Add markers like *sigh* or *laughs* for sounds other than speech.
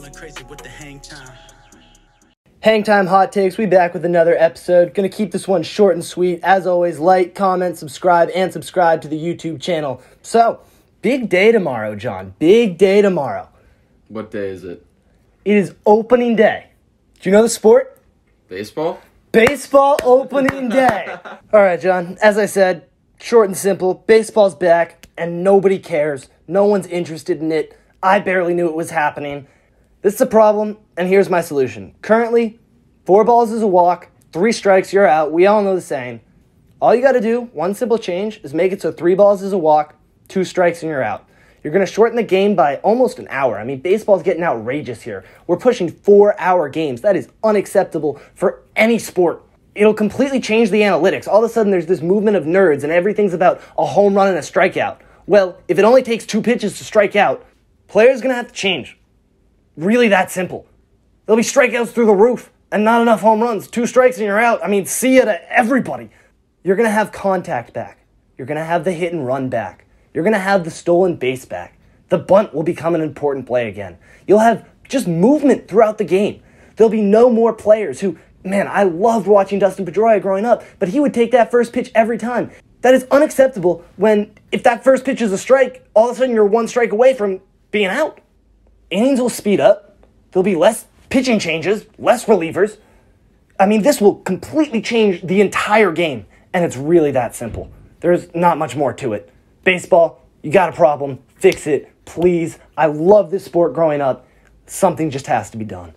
Ballin' crazy with the hang time. Hang Time Hot Takes, we back with another episode. Gonna keep this one short and sweet. As always, like, comment, subscribe, and subscribe to the YouTube channel. So, big day tomorrow, John. Big day tomorrow. What day is it? It is opening day. Do you know the sport? Baseball? Baseball opening day. *laughs* All right, John. As I said, short and simple. Baseball's back, and nobody cares. No one's interested in it. I barely knew it was happening. This is a problem, and here's my solution. Currently, four balls is a walk, three strikes, you're out. We all know the saying. All you got to do, one simple change, is make it so three balls is a walk, two strikes, and you're out. You're going to shorten the game by almost an hour. I mean, baseball's getting outrageous here. We're pushing four hour games. That is unacceptable for any sport. It'll completely change the analytics. All of a sudden, there's this movement of nerds, and everything's about a home run and a strikeout. Well, if it only takes two pitches to strike out, players going to have to change. Really that simple. There'll be strikeouts through the roof and not enough home runs. Two strikes and you're out. I mean, see ya to everybody. You're going to have contact back. You're going to have the hit and run back. You're going to have the stolen base back. The bunt will become an important play again. You'll have just movement throughout the game. There'll be no more players who, man, I loved watching Dustin Pedroia growing up, but he would take that first pitch every time. That is unacceptable when, if that first pitch is a strike, all of a sudden you're one strike away from being out innings will speed up. There'll be less pitching changes, less relievers. I mean, this will completely change the entire game, and it's really that simple. There's not much more to it. Baseball, you got a problem, fix it, please. I love this sport growing up. Something just has to be done.